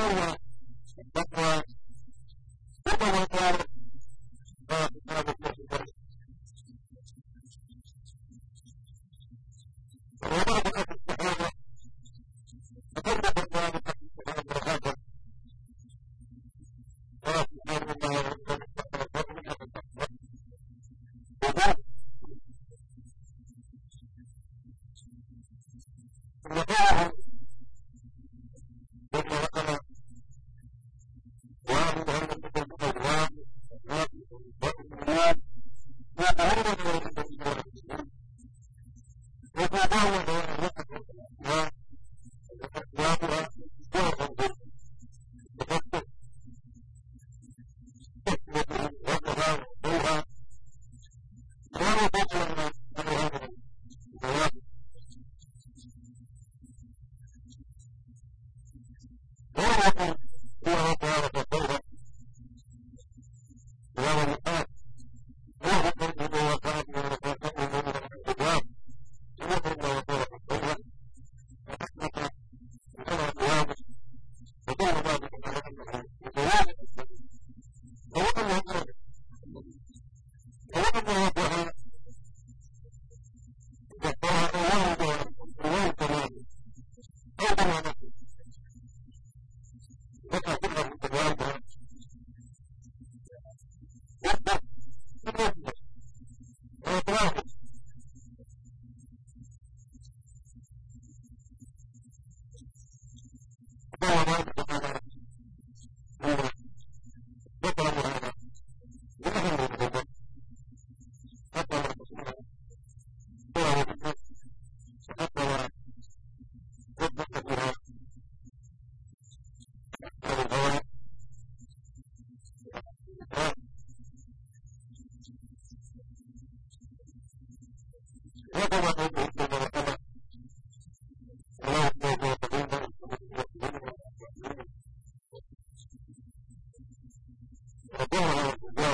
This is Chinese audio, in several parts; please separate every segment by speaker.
Speaker 1: ああ。我不好我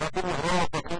Speaker 1: Brasil na Europa,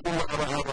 Speaker 1: ko kuma ka ba haka